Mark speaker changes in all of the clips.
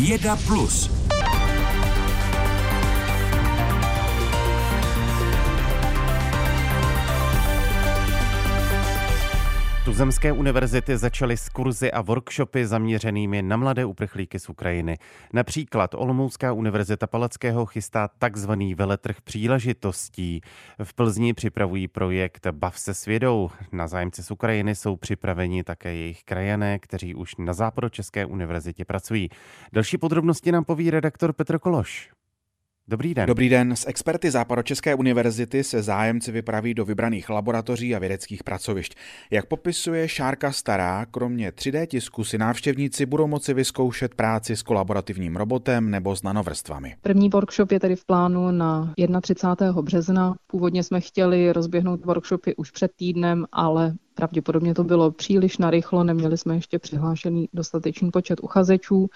Speaker 1: Věda Plus.
Speaker 2: Tuzemské univerzity začaly s kurzy a workshopy zaměřenými na mladé uprchlíky z Ukrajiny. Například Olomoucká univerzita Palackého chystá takzvaný veletrh příležitostí. V Plzni připravují projekt Bav se svědou. Na zájemce z Ukrajiny jsou připraveni také jejich krajané, kteří už na Západočeské univerzitě pracují. Další podrobnosti nám poví redaktor Petr Kološ. Dobrý den.
Speaker 3: Dobrý den. S experty Západočeské univerzity se zájemci vypraví do vybraných laboratoří a vědeckých pracovišť. Jak popisuje Šárka Stará, kromě 3D tisku si návštěvníci budou moci vyzkoušet práci s kolaborativním robotem nebo s nanovrstvami.
Speaker 4: První workshop je tedy v plánu na 31. března. Původně jsme chtěli rozběhnout workshopy už před týdnem, ale pravděpodobně to bylo příliš narychlo, neměli jsme ještě přihlášený dostatečný počet uchazečů.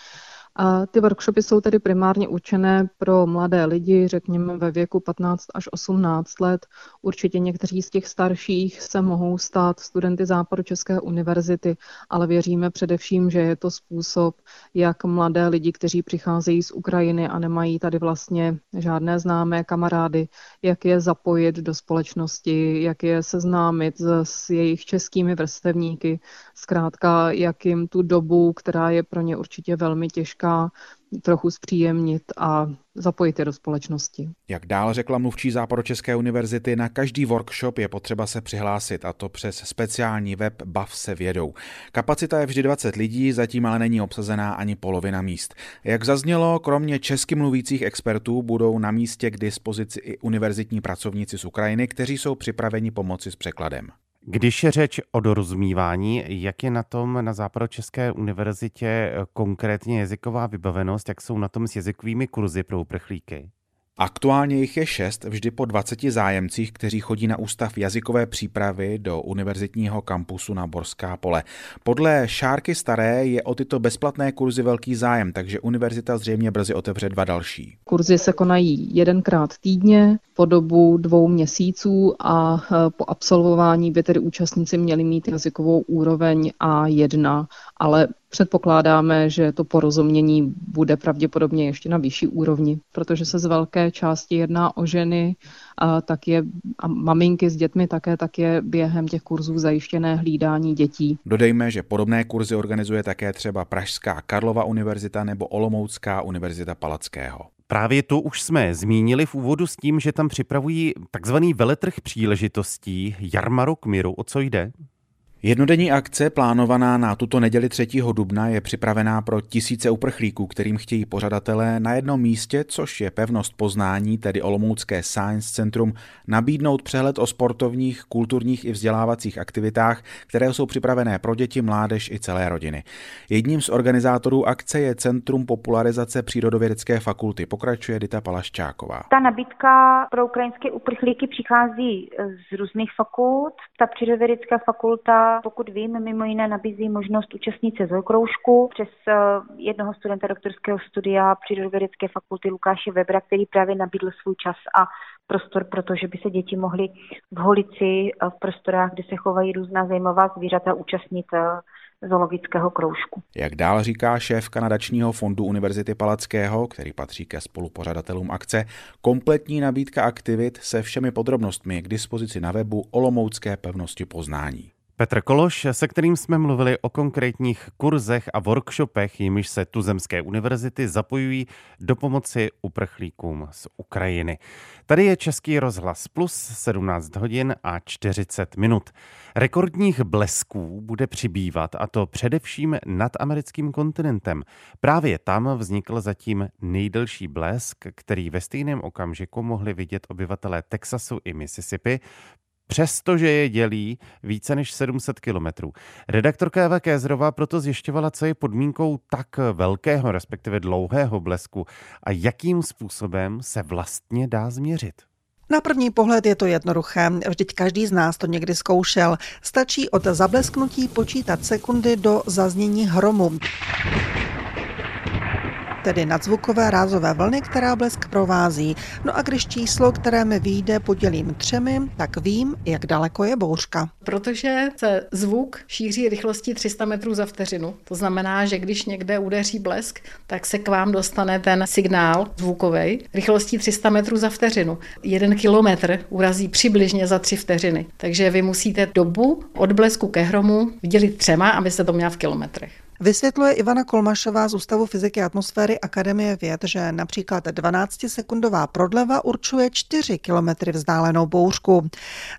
Speaker 4: A ty workshopy jsou tedy primárně určené pro mladé lidi, řekněme ve věku 15 až 18 let. Určitě někteří z těch starších se mohou stát studenty Západu České univerzity, ale věříme především, že je to způsob, jak mladé lidi, kteří přicházejí z Ukrajiny a nemají tady vlastně žádné známé kamarády, jak je zapojit do společnosti, jak je seznámit s jejich českými vrstevníky, zkrátka, jak jim tu dobu, která je pro ně určitě velmi těžká, těžká trochu zpříjemnit a zapojit je do společnosti.
Speaker 3: Jak dál řekla mluvčí Západočeské univerzity, na každý workshop je potřeba se přihlásit a to přes speciální web Bav se vědou. Kapacita je vždy 20 lidí, zatím ale není obsazená ani polovina míst. Jak zaznělo, kromě česky mluvících expertů budou na místě k dispozici i univerzitní pracovníci z Ukrajiny, kteří jsou připraveni pomoci s překladem.
Speaker 2: Když je řeč o dorozumívání, jak je na tom na Západočeské univerzitě konkrétně jazyková vybavenost, jak jsou na tom s jazykovými kurzy pro uprchlíky?
Speaker 3: Aktuálně jich je šest, vždy po 20 zájemcích, kteří chodí na ústav jazykové přípravy do univerzitního kampusu na Borská pole. Podle Šárky Staré je o tyto bezplatné kurzy velký zájem, takže univerzita zřejmě brzy otevře dva další.
Speaker 4: Kurzy se konají jedenkrát týdně po dobu dvou měsíců a e, po absolvování by tedy účastníci měli mít jazykovou úroveň A1, ale Předpokládáme, že to porozumění bude pravděpodobně ještě na vyšší úrovni, protože se z velké části jedná o ženy, a tak je a maminky s dětmi také, tak je během těch kurzů zajištěné hlídání dětí.
Speaker 3: Dodejme, že podobné kurzy organizuje také třeba Pražská Karlova univerzita nebo Olomoucká univerzita Palackého.
Speaker 2: Právě to už jsme zmínili v úvodu s tím, že tam připravují takzvaný veletrh příležitostí Jarmarok Miru. O co jde?
Speaker 3: Jednodenní akce plánovaná na tuto neděli 3. dubna je připravená pro tisíce uprchlíků, kterým chtějí pořadatelé na jednom místě, což je pevnost poznání, tedy Olomoucké Science Centrum, nabídnout přehled o sportovních, kulturních i vzdělávacích aktivitách, které jsou připravené pro děti, mládež i celé rodiny. Jedním z organizátorů akce je Centrum popularizace přírodovědecké fakulty, pokračuje Dita Palaščáková.
Speaker 5: Ta nabídka pro ukrajinské uprchlíky přichází z různých fakult. Ta přírodovědecká fakulta pokud vím, mimo jiné nabízí možnost účastnit se z okroužku přes eh, jednoho studenta doktorského studia Přírodovědecké fakulty Lukáše Webra, který právě nabídl svůj čas a prostor, protože by se děti mohly v holici eh, v prostorách, kde se chovají různá zajímavá zvířata, účastnit eh, zoologického kroužku.
Speaker 3: Jak dál říká šéf kanadačního fondu Univerzity Palackého, který patří ke spolupořadatelům akce, kompletní nabídka aktivit se všemi podrobnostmi k dispozici na webu Olomoucké pevnosti poznání.
Speaker 2: Petr Kološ, se kterým jsme mluvili o konkrétních kurzech a workshopech, jimiž se tuzemské univerzity zapojují do pomoci uprchlíkům z Ukrajiny. Tady je Český rozhlas plus 17 hodin a 40 minut. Rekordních blesků bude přibývat a to především nad americkým kontinentem. Právě tam vznikl zatím nejdelší blesk, který ve stejném okamžiku mohli vidět obyvatelé Texasu i Mississippi, přestože je dělí více než 700 kilometrů. Redaktorka Eva Kézrová proto zjišťovala, co je podmínkou tak velkého, respektive dlouhého blesku a jakým způsobem se vlastně dá změřit.
Speaker 6: Na první pohled je to jednoduché, vždyť každý z nás to někdy zkoušel. Stačí od zablesknutí počítat sekundy do zaznění hromu. Tedy nadzvukové rázové vlny, která blesk provází. No a když číslo, které mi vyjde, podělím třemi, tak vím, jak daleko je bouřka.
Speaker 1: Protože se zvuk šíří rychlostí 300 metrů za vteřinu. To znamená, že když někde udeří blesk, tak se k vám dostane ten signál zvukový rychlostí 300 metrů za vteřinu. Jeden kilometr urazí přibližně za tři vteřiny. Takže vy musíte dobu od blesku ke hromu vydělit třema, abyste to měla v kilometrech.
Speaker 6: Vysvětluje Ivana Kolmašová z Ústavu fyziky atmosféry Akademie věd, že například 12-sekundová prodleva určuje 4 kilometry vzdálenou bouřku.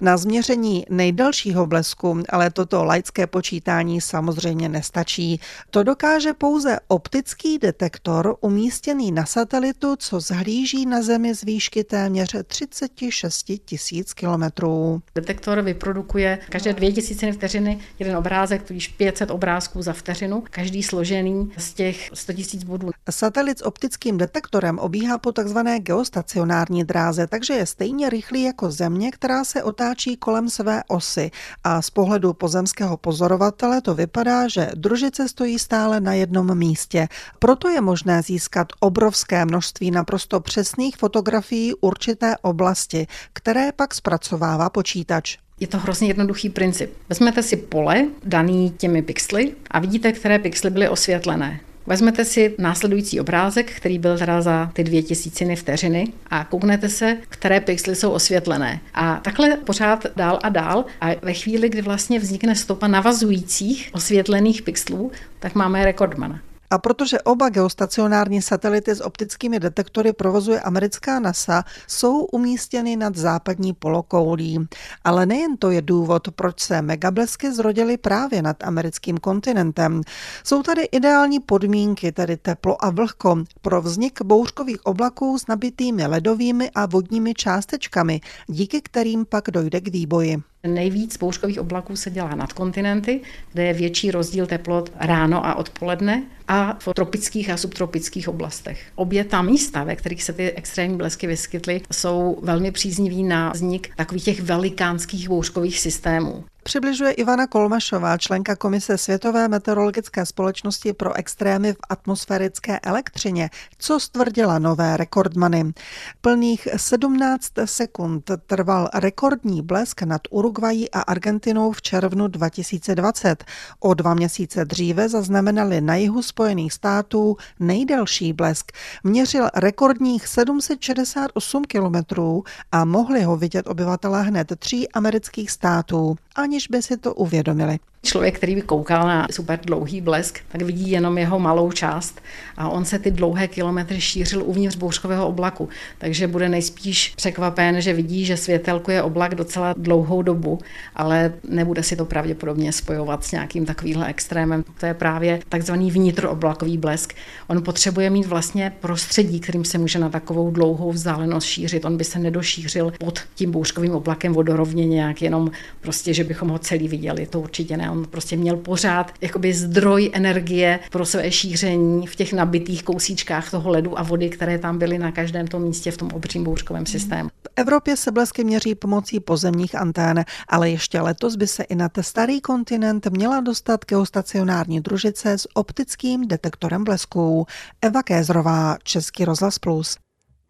Speaker 6: Na změření nejdelšího blesku ale toto laické počítání samozřejmě nestačí. To dokáže pouze optický detektor umístěný na satelitu, co zhlíží na Zemi z výšky téměř 36 tisíc kilometrů.
Speaker 1: Detektor vyprodukuje každé dvě tisíciny vteřiny jeden obrázek, tudíž 500 obrázků za vteřinu každý složený z těch 100 000 bodů.
Speaker 6: Satelit s optickým detektorem obíhá po takzvané geostacionární dráze, takže je stejně rychlý jako Země, která se otáčí kolem své osy. A z pohledu pozemského pozorovatele to vypadá, že družice stojí stále na jednom místě. Proto je možné získat obrovské množství naprosto přesných fotografií určité oblasti, které pak zpracovává počítač.
Speaker 1: Je to hrozně jednoduchý princip. Vezmete si pole daný těmi pixely a vidíte, které pixely byly osvětlené. Vezmete si následující obrázek, který byl teda za ty dvě tisíciny vteřiny a kouknete se, které pixely jsou osvětlené. A takhle pořád dál a dál a ve chvíli, kdy vlastně vznikne stopa navazujících osvětlených pixelů, tak máme rekordmana.
Speaker 6: A protože oba geostacionární satelity s optickými detektory provozuje americká NASA, jsou umístěny nad západní polokoulí. Ale nejen to je důvod, proč se megablesky zrodily právě nad americkým kontinentem. Jsou tady ideální podmínky, tedy teplo a vlhko, pro vznik bouřkových oblaků s nabitými ledovými a vodními částečkami, díky kterým pak dojde k výboji.
Speaker 1: Nejvíc bouřkových oblaků se dělá nad kontinenty, kde je větší rozdíl teplot ráno a odpoledne a v tropických a subtropických oblastech. Obě ta místa, ve kterých se ty extrémní blesky vyskytly, jsou velmi příznivý na vznik takových těch velikánských bouřkových systémů.
Speaker 6: Přibližuje Ivana Kolmašová, členka Komise Světové meteorologické společnosti pro extrémy v atmosférické elektřině, co stvrdila nové rekordmany. Plných 17 sekund trval rekordní blesk nad Uruguají a Argentinou v červnu 2020. O dva měsíce dříve zaznamenali na jihu Spojených států nejdelší blesk. Měřil rekordních 768 kilometrů a mohli ho vidět obyvatelé hned tří amerických států. Ani aniž by si to uvědomili.
Speaker 1: Člověk, který by koukal na super dlouhý blesk, tak vidí jenom jeho malou část a on se ty dlouhé kilometry šířil uvnitř bouřkového oblaku. Takže bude nejspíš překvapen, že vidí, že světelku je oblak docela dlouhou dobu, ale nebude si to pravděpodobně spojovat s nějakým takovýmhle extrémem. To je právě takzvaný vnitrooblakový blesk. On potřebuje mít vlastně prostředí, kterým se může na takovou dlouhou vzdálenost šířit. On by se nedošířil pod tím bouřkovým oblakem vodorovně nějak jenom prostě, že bychom ho celý viděli. To určitě ne on prostě měl pořád jakoby zdroj energie pro své šíření v těch nabitých kousíčkách toho ledu a vody, které tam byly na každém tom místě v tom obřím bouřkovém systému.
Speaker 6: V Evropě se blesky měří pomocí pozemních antén, ale ještě letos by se i na ten starý kontinent měla dostat geostacionární družice s optickým detektorem blesků. Eva Kézrová, Český rozhlas Plus.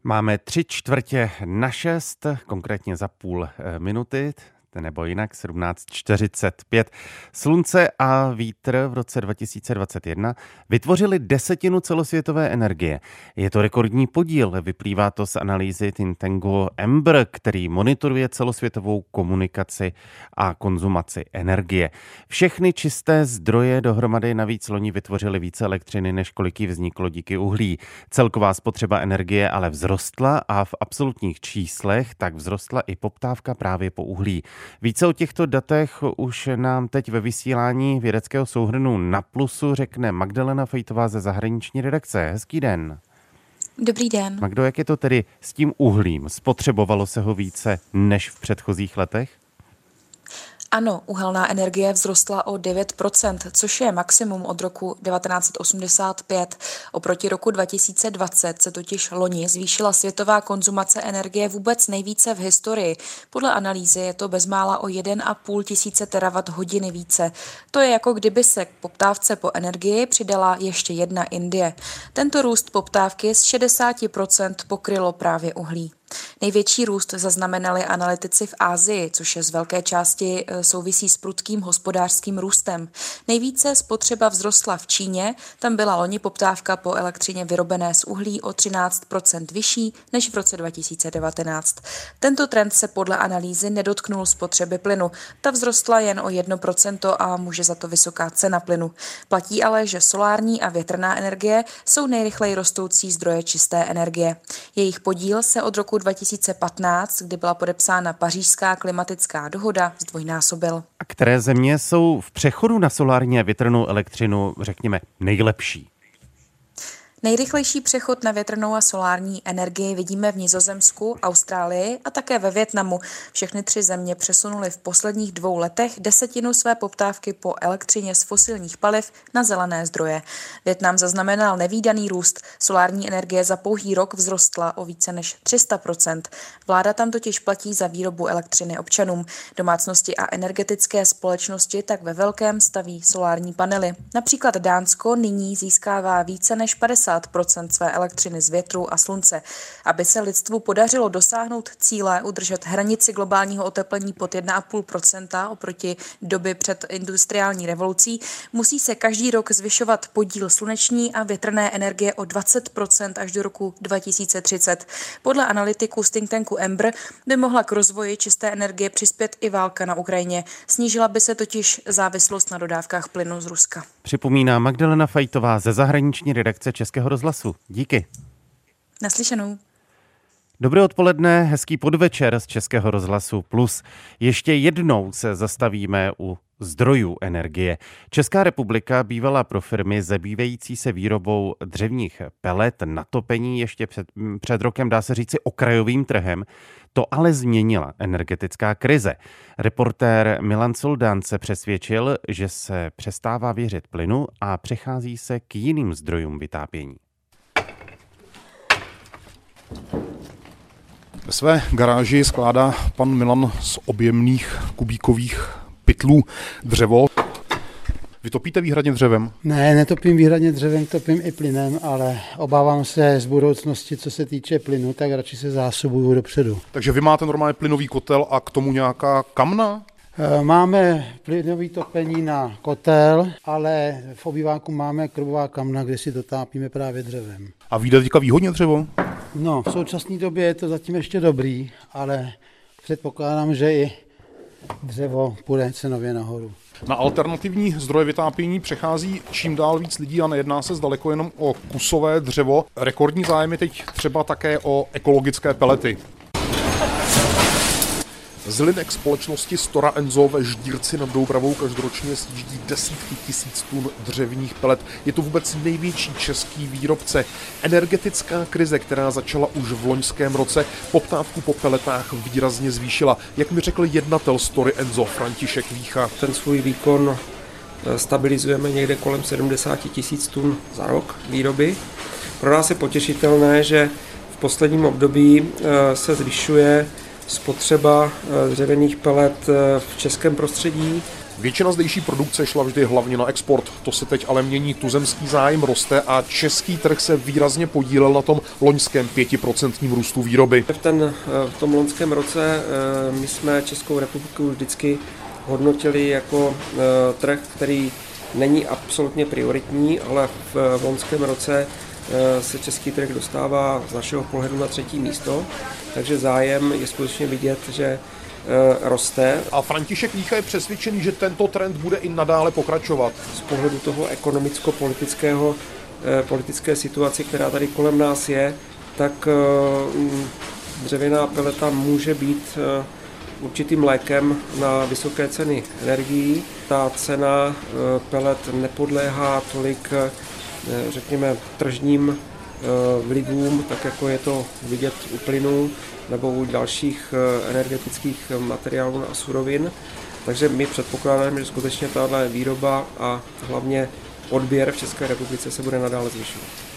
Speaker 2: Máme tři čtvrtě na šest, konkrétně za půl eh, minuty nebo jinak 1745. Slunce a vítr v roce 2021 vytvořili desetinu celosvětové energie. Je to rekordní podíl, vyplývá to z analýzy think tanku Ember, který monitoruje celosvětovou komunikaci a konzumaci energie. Všechny čisté zdroje dohromady navíc loni vytvořily více elektřiny, než kolik vzniklo díky uhlí. Celková spotřeba energie ale vzrostla a v absolutních číslech tak vzrostla i poptávka právě po uhlí. Více o těchto datech už nám teď ve vysílání vědeckého souhrnu na Plusu řekne Magdalena Fejtová ze zahraniční redakce. Hezký den.
Speaker 7: Dobrý den.
Speaker 2: Magdo, jak je to tedy s tím uhlím? Spotřebovalo se ho více než v předchozích letech?
Speaker 7: Ano, uhelná energie vzrostla o 9%, což je maximum od roku 1985. Oproti roku 2020 se totiž loni zvýšila světová konzumace energie vůbec nejvíce v historii. Podle analýzy je to bezmála o 1,5 tisíce terawatt hodiny více. To je jako kdyby se k poptávce po energii přidala ještě jedna Indie. Tento růst poptávky z 60% pokrylo právě uhlí. Největší růst zaznamenali analytici v Ázii, což je z velké části e, souvisí s prudkým hospodářským růstem. Nejvíce spotřeba vzrostla v Číně, tam byla loni poptávka po elektřině vyrobené z uhlí o 13% vyšší než v roce 2019. Tento trend se podle analýzy nedotknul spotřeby plynu. Ta vzrostla jen o 1% a může za to vysoká cena plynu. Platí ale, že solární a větrná energie jsou nejrychleji rostoucí zdroje čisté energie. Jejich podíl se od roku 2015, kdy byla podepsána pařížská klimatická dohoda, zdvojnásobil.
Speaker 2: A které země jsou v přechodu na solární a větrnou elektřinu, řekněme, nejlepší?
Speaker 7: Nejrychlejší přechod na větrnou a solární energii vidíme v Nizozemsku, Austrálii a také ve Větnamu. Všechny tři země přesunuly v posledních dvou letech desetinu své poptávky po elektřině z fosilních paliv na zelené zdroje. Větnam zaznamenal nevýdaný růst. Solární energie za pouhý rok vzrostla o více než 300% Vláda tam totiž platí za výrobu elektřiny občanům. Domácnosti a energetické společnosti tak ve velkém staví solární panely. Například Dánsko nyní získává více než 50 50 své elektřiny z větru a slunce. Aby se lidstvu podařilo dosáhnout cíle udržet hranici globálního oteplení pod 1,5% oproti doby před industriální revolucí, musí se každý rok zvyšovat podíl sluneční a větrné energie o 20% až do roku 2030. Podle analytiků z think tanku Ember by mohla k rozvoji čisté energie přispět i válka na Ukrajině. Snížila by se totiž závislost na dodávkách plynu z Ruska.
Speaker 2: Připomíná Magdalena Fajtová ze zahraniční redakce Českého rozhlasu. Díky.
Speaker 7: Naslyšenou.
Speaker 2: Dobré odpoledne, hezký podvečer z Českého rozhlasu Plus. Ještě jednou se zastavíme u zdrojů energie. Česká republika bývala pro firmy zabývající se výrobou dřevních pelet na topení ještě před, před rokem, dá se říci, okrajovým trhem. To ale změnila energetická krize. Reportér Milan Soldán se přesvědčil, že se přestává věřit plynu a přechází se k jiným zdrojům vytápění.
Speaker 8: Ve své garáži skládá pan Milan z objemných kubíkových pytlů dřevo. Vy topíte výhradně dřevem?
Speaker 9: Ne, netopím výhradně dřevem, topím i plynem, ale obávám se z budoucnosti, co se týče plynu, tak radši se zásobuju dopředu.
Speaker 8: Takže vy máte normálně plynový kotel a k tomu nějaká kamna?
Speaker 9: Eh, máme plynový topení na kotel, ale v obýváku máme krubová kamna, kde si dotápíme právě dřevem.
Speaker 8: A vyjde teďka výhodně dřevo?
Speaker 9: No, v současné době je to zatím ještě dobrý, ale předpokládám, že i dřevo půjde cenově nahoru.
Speaker 8: Na alternativní zdroje vytápění přechází čím dál víc lidí a nejedná se zdaleko jenom o kusové dřevo. Rekordní zájem je teď třeba také o ekologické pelety. Z linek společnosti Stora Enzo ve Ždírci nad Doubravou každoročně sjíždí desítky tisíc tun dřevních pelet. Je to vůbec největší český výrobce. Energetická krize, která začala už v loňském roce, poptávku po peletách výrazně zvýšila. Jak mi řekl jednatel Story Enzo František Vícha.
Speaker 10: Ten svůj výkon eh, stabilizujeme někde kolem 70 tisíc tun za rok výroby. Pro nás je potěšitelné, že v posledním období eh, se zvyšuje spotřeba eh, dřevěných pelet eh, v českém prostředí.
Speaker 8: Většina zdejší produkce šla vždy hlavně na export. To se teď ale mění, tuzemský zájem roste a český trh se výrazně podílel na tom loňském 5% růstu výroby.
Speaker 10: V, ten, eh, v tom loňském roce my jsme Českou republiku vždycky hodnotili jako trh, který není absolutně prioritní, ale v loňském roce se český trh dostává z našeho pohledu na třetí místo, takže zájem je skutečně vidět, že eh, roste.
Speaker 8: A František Vícha je přesvědčený, že tento trend bude i nadále pokračovat.
Speaker 10: Z pohledu toho ekonomicko-politického eh, politické situace, která tady kolem nás je, tak dřevěná peleta může být určitým lékem na vysoké ceny energií. Ta cena pelet nepodléhá tolik Eh, řekněme, tržním eh, vlivům, tak jako je to vidět u plynu nebo u dalších eh, energetických materiálů a surovin. Takže my předpokládáme, že skutečně tahle výroba a hlavně odběr v České republice se bude nadále zvyšovat.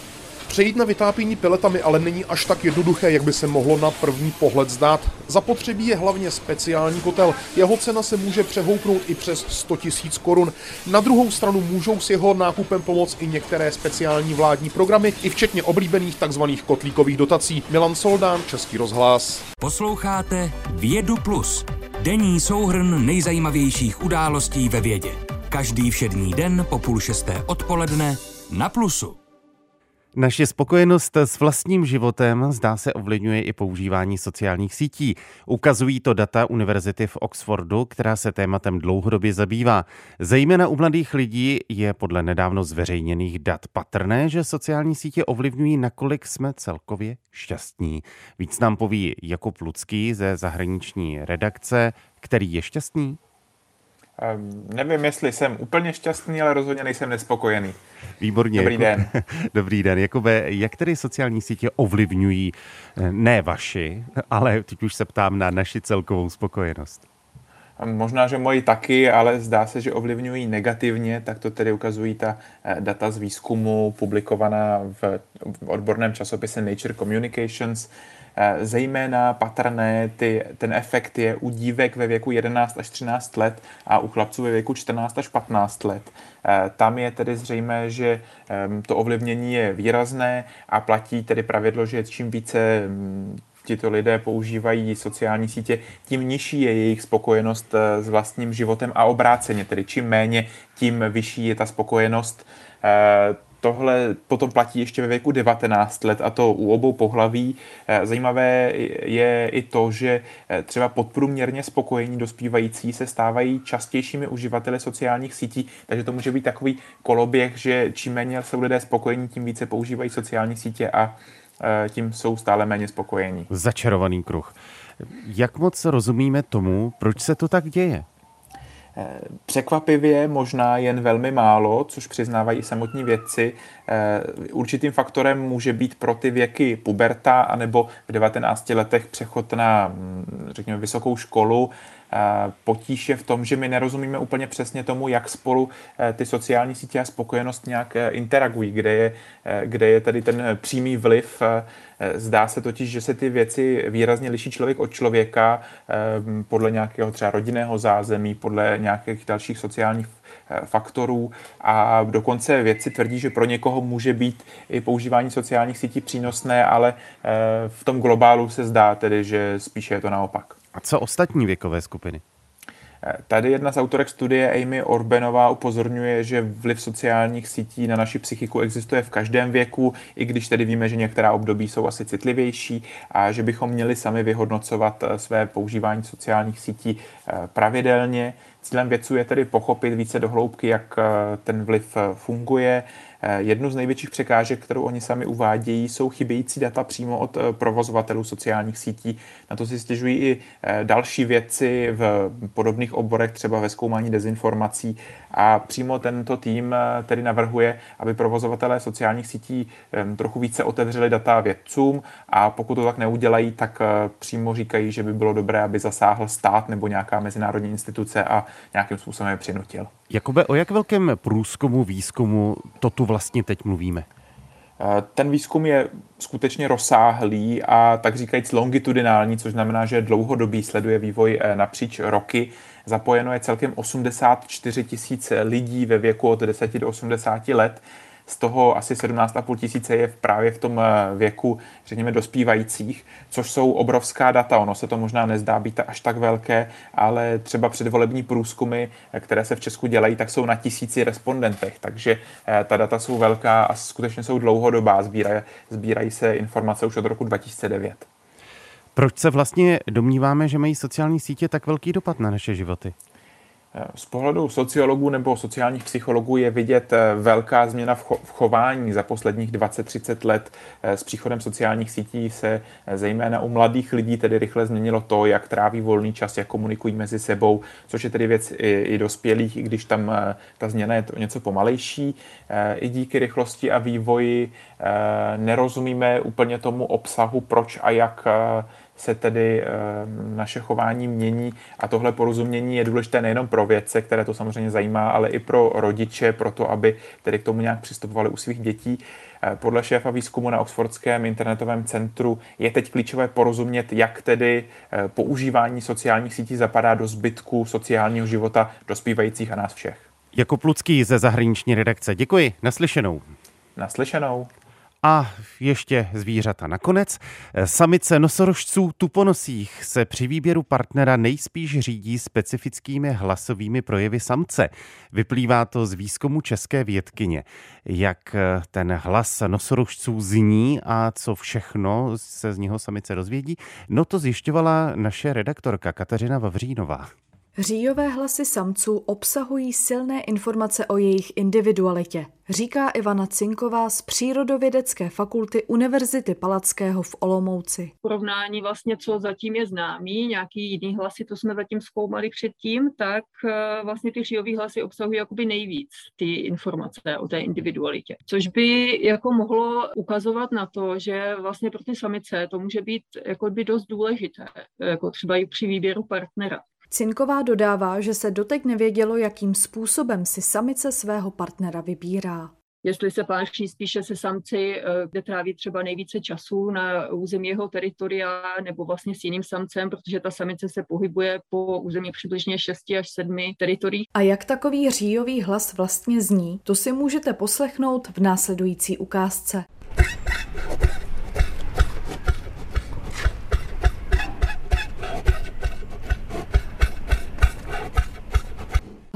Speaker 8: Přejít na vytápění peletami ale není až tak jednoduché, jak by se mohlo na první pohled zdát. Zapotřebí je hlavně speciální kotel. Jeho cena se může přehoupnout i přes 100 000 korun. Na druhou stranu můžou s jeho nákupem pomoct i některé speciální vládní programy, i včetně oblíbených tzv. kotlíkových dotací. Milan Soldán, Český rozhlas.
Speaker 11: Posloucháte Vědu Plus. Denní souhrn nejzajímavějších událostí ve vědě. Každý všední den po půl šesté odpoledne na Plusu.
Speaker 2: Naše spokojenost s vlastním životem zdá se ovlivňuje i používání sociálních sítí. Ukazují to data Univerzity v Oxfordu, která se tématem dlouhodobě zabývá. Zejména u mladých lidí je podle nedávno zveřejněných dat patrné, že sociální sítě ovlivňují, nakolik jsme celkově šťastní. Víc nám poví Jakub Lucký ze zahraniční redakce, který je šťastný.
Speaker 12: Um, nevím, jestli jsem úplně šťastný, ale rozhodně nejsem nespokojený.
Speaker 2: Výborně.
Speaker 12: Dobrý den.
Speaker 2: Dobrý den. Jakube, jak tedy sociální sítě ovlivňují eh, ne vaši, ale teď už se ptám na naši celkovou spokojenost?
Speaker 12: Možná, že moji taky, ale zdá se, že ovlivňují negativně, tak to tedy ukazují ta eh, data z výzkumu publikovaná v odborném časopise Nature Communications. Eh, zejména patrné ty, ten efekt je u dívek ve věku 11 až 13 let a u chlapců ve věku 14 až 15 let. Eh, tam je tedy zřejmé, že ehm, to ovlivnění je výrazné a platí tedy pravidlo, že čím více mm, tito lidé používají sociální sítě, tím nižší je jejich spokojenost eh, s vlastním životem a obráceně, tedy čím méně, tím vyšší je ta spokojenost. Tohle potom platí ještě ve věku 19 let a to u obou pohlaví. Eh, zajímavé je i to, že eh, třeba podprůměrně spokojení dospívající se stávají častějšími uživateli sociálních sítí, takže to může být takový koloběh, že čím méně jsou lidé spokojení, tím více používají sociální sítě a eh, tím jsou stále méně spokojení.
Speaker 2: Začarovaný kruh. Jak moc rozumíme tomu, proč se to tak děje?
Speaker 12: Překvapivě možná jen velmi málo, což přiznávají samotní vědci. Eh, určitým faktorem může být pro ty věky puberta anebo v 19 letech přechod na, mm, řekněme, vysokou školu Potíž je v tom, že my nerozumíme úplně přesně tomu, jak spolu eh, ty sociální sítě a spokojenost nějak eh, interagují, kde je, eh, kde je tady ten přímý vliv. Zdá se totiž, že se ty věci výrazně liší člověk od člověka podle nějakého třeba rodinného zázemí, podle nějakých dalších sociálních faktorů a dokonce vědci tvrdí, že pro někoho může být i používání sociálních sítí přínosné, ale v tom globálu se zdá tedy, že spíše je to naopak.
Speaker 2: A co ostatní věkové skupiny?
Speaker 12: Tady jedna z autorek studie Amy Orbenová upozorňuje, že vliv sociálních sítí na naši psychiku existuje v každém věku, i když tedy víme, že některá období jsou asi citlivější a že bychom měli sami vyhodnocovat eh, své používání sociálních sítí eh, pravidelně. Cílem vědců je tedy pochopit více dohloubky, jak eh, ten vliv funguje, Eh, jednu z největších překážek, kterou oni sami uvádějí, jsou chybějící data přímo od eh, provozovatelů sociálních sítí. Na to si stěžují i eh, další věci v podobných oborech, třeba ve zkoumání dezinformací. A přímo tento tým tedy navrhuje, aby provozovatelé sociálních sítí trochu více otevřeli data vědcům a pokud to tak neudělají, tak přímo říkají, že by bylo dobré, aby zasáhl stát nebo nějaká mezinárodní instituce a nějakým způsobem je přinutil.
Speaker 2: Jakube, o jak velkém průzkumu, výzkumu to tu vlastně teď mluvíme?
Speaker 12: Eh, ten výzkum je skutečně rozsáhlý a tak říkajíc longitudinální, což znamená, že dlouhodobý sleduje vývoj eh, napříč roky. Zapojeno je celkem 84 tisíc lidí ve věku od 10 do 80 let z toho asi 17,5 tisíce je právě v tom eh, věku, řekněme, dospívajících, což jsou obrovská data. Ono se to možná nezdá být až tak velké, ale třeba předvolební průzkumy, eh, které se v Česku dělají, tak jsou na tisíci respondentech, takže eh, ta data jsou velká a skutečně jsou dlouhodobá, sbírají, sbírají se informace už od roku 2009.
Speaker 2: Proč se vlastně domníváme, že mají sociální sítě tak velký dopad na naše životy?
Speaker 12: Z pohledu sociologů nebo sociálních psychologů je vidět eh, velká změna v chování za posledních 20-30 let. Eh, s příchodem sociálních sítí se eh, zejména u mladých lidí tedy rychle změnilo to, jak tráví volný čas, jak komunikují mezi sebou, což je tedy věc i, i dospělých, i když tam ta změna je to něco pomalejší. I díky rychlosti a vývoji nerozumíme úplně tomu obsahu, proč a jak se tedy naše chování mění a tohle porozumění je důležité nejenom pro vědce, které to samozřejmě zajímá, ale i pro rodiče, pro to, aby tedy k tomu nějak přistupovali u svých dětí. Podle šéfa výzkumu na Oxfordském internetovém centru je teď klíčové porozumět, jak tedy používání sociálních sítí zapadá do zbytku sociálního života dospívajících a nás všech.
Speaker 2: Jakub Lucký ze zahraniční redakce. Děkuji. Naslyšenou.
Speaker 12: Naslyšenou.
Speaker 2: A ještě zvířata nakonec. Samice nosorožců tuponosích se při výběru partnera nejspíš řídí specifickými hlasovými projevy samce. Vyplývá to z výzkumu české vědkyně. Jak ten hlas nosorožců zní a co všechno se z něho samice dozvědí, no to zjišťovala naše redaktorka Kateřina Vavřínová.
Speaker 13: Říjové hlasy samců obsahují silné informace o jejich individualitě, říká Ivana Cinková z Přírodovědecké fakulty Univerzity Palackého v Olomouci.
Speaker 14: Porovnání vlastně, co zatím je známý, nějaký jiný hlasy, to jsme zatím zkoumali předtím, tak eh, vlastně ty říjové hlasy obsahují jakoby nejvíc ty informace o té individualitě. Což by jako mohlo ukazovat na to, že vlastně pro ty samice to může být jako by dost důležité, jako třeba i při výběru partnera.
Speaker 13: Cinková dodává, že se doteď nevědělo, jakým způsobem si samice svého partnera vybírá.
Speaker 14: Jestli se páří spíše se samci, eh, kde tráví třeba nejvíce času na území jeho teritoria, nebo vlastně s jiným samcem, protože ta samice se pohybuje po území přibližně 6 až 7 teritorií.
Speaker 13: A jak takový říjový hlas vlastně zní, to si můžete poslechnout v následující ukázce.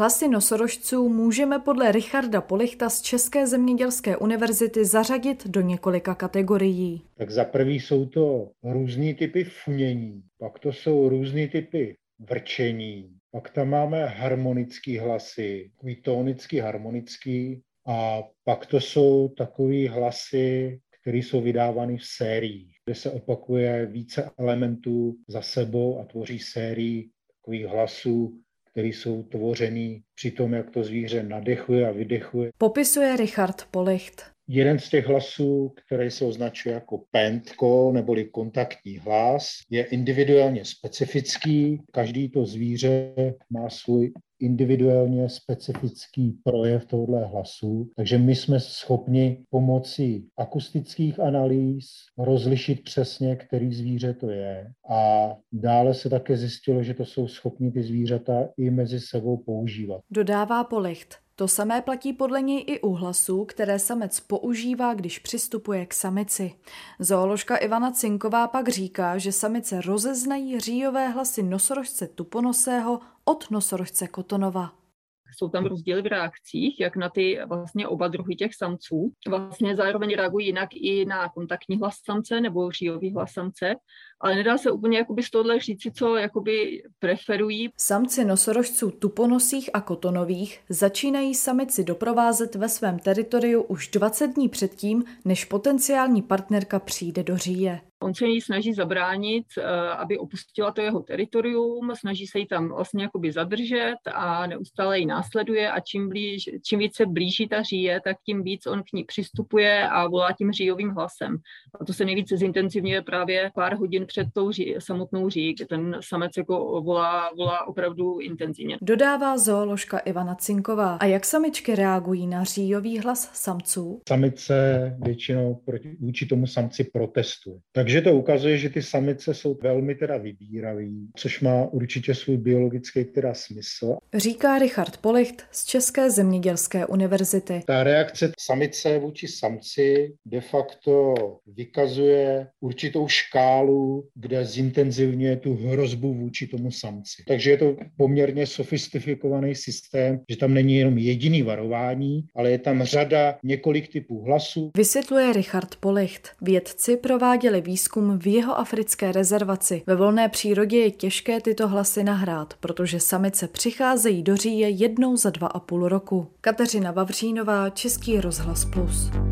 Speaker 13: Hlasy nosorožců můžeme podle Richarda Polichta z České zemědělské univerzity zařadit do několika kategorií.
Speaker 15: Tak za prvý jsou to různý typy funění, pak to jsou různý typy vrčení, pak tam máme harmonický hlasy, takový tónický harmonický a pak to jsou takový hlasy, které jsou vydávány v sériích, kde se opakuje více elementů za sebou a tvoří sérii takových hlasů, které jsou tvořený při tom, jak to zvíře nadechuje a vydechuje.
Speaker 13: Popisuje Richard Policht.
Speaker 15: Jeden z těch hlasů, který se označuje jako pentko neboli kontaktní hlas, je individuálně specifický. Každý to zvíře má svůj individuálně specifický projev tohoto hlasu, takže my jsme schopni pomocí akustických analýz rozlišit přesně, který zvíře to je. A dále se také zjistilo, že to jsou schopni ty zvířata i mezi sebou používat.
Speaker 13: Dodává Policht. To samé platí podle něj i u hlasů, které samec používá, když přistupuje k samici. Zooložka Ivana Cinková pak říká, že samice rozeznají říjové hlasy nosorožce tuponosého od nosorožce kotonova
Speaker 14: jsou tam rozdíly v reakcích, jak na ty vlastně oba druhy těch samců. Vlastně zároveň reagují jinak i na kontaktní hlas samce nebo říjový hlas samce, ale nedá se úplně jakoby z tohohle říci, co jakoby preferují.
Speaker 13: Samci nosorožců tuponosých a kotonových začínají samici doprovázet ve svém teritoriu už 20 dní předtím, než potenciální partnerka přijde do říje.
Speaker 14: On se jí snaží zabránit, eh, aby opustila to jeho teritorium, snaží se jí tam vlastně jakoby zadržet a neustále ji následuje a čím, blíž, čím více blíží ta říje, tak tím víc on k ní přistupuje a volá tím říjovým hlasem. A to se nejvíce zintenzivňuje právě pár hodin před tou ří, samotnou ří, kde ten samec jako volá, volá opravdu intenzivně.
Speaker 13: Dodává zooložka Ivana Cinková. A jak samičky reagují na říjový hlas samců?
Speaker 15: Samice většinou proti, vůči tomu samci protestují. Takže to ukazuje, že ty samice jsou velmi teda vybíravý, což má určitě svůj biologický teda smysl.
Speaker 13: Říká Richard Policht z České zemědělské univerzity.
Speaker 15: Ta reakce samice vůči samci de facto vykazuje určitou škálu, kde zintenzivňuje tu hrozbu vůči tomu samci. Takže je to poměrně sofistikovaný systém, že tam není jenom jediný varování, ale je tam řada několik typů hlasů.
Speaker 13: Vysvětluje Richard Policht. Vědci prováděli výzkum v jeho africké rezervaci. Ve volné přírodě je těžké tyto hlasy nahrát, protože samice přicházejí do říje jednou za dva a půl roku. Kateřina Vavřínová, Český rozhlas Plus.